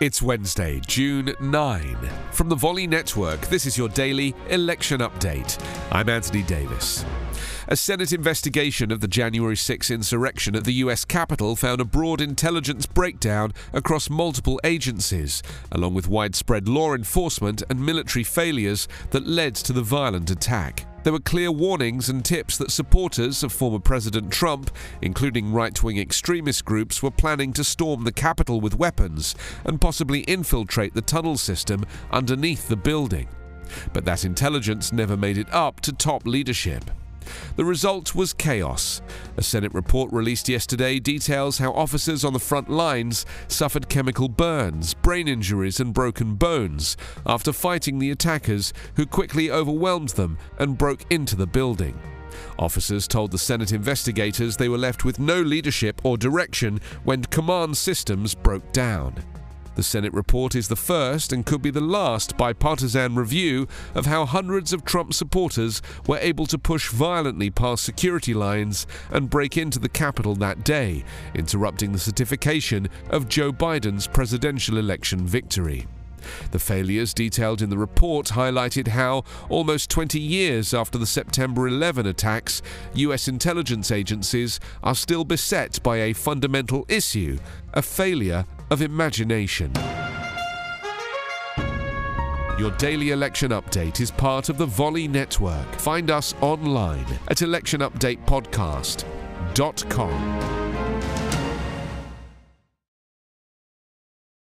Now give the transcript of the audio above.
It's Wednesday, June 9. From the Volley Network, this is your daily election update. I'm Anthony Davis. A Senate investigation of the January 6 insurrection at the US Capitol found a broad intelligence breakdown across multiple agencies, along with widespread law enforcement and military failures that led to the violent attack. There were clear warnings and tips that supporters of former President Trump, including right wing extremist groups, were planning to storm the Capitol with weapons and possibly infiltrate the tunnel system underneath the building. But that intelligence never made it up to top leadership. The result was chaos. A Senate report released yesterday details how officers on the front lines suffered chemical burns, brain injuries, and broken bones after fighting the attackers who quickly overwhelmed them and broke into the building. Officers told the Senate investigators they were left with no leadership or direction when command systems broke down. The Senate report is the first and could be the last bipartisan review of how hundreds of Trump supporters were able to push violently past security lines and break into the Capitol that day, interrupting the certification of Joe Biden's presidential election victory. The failures detailed in the report highlighted how, almost 20 years after the September 11 attacks, US intelligence agencies are still beset by a fundamental issue a failure of imagination. Your daily election update is part of the Volley Network. Find us online at electionupdatepodcast.com.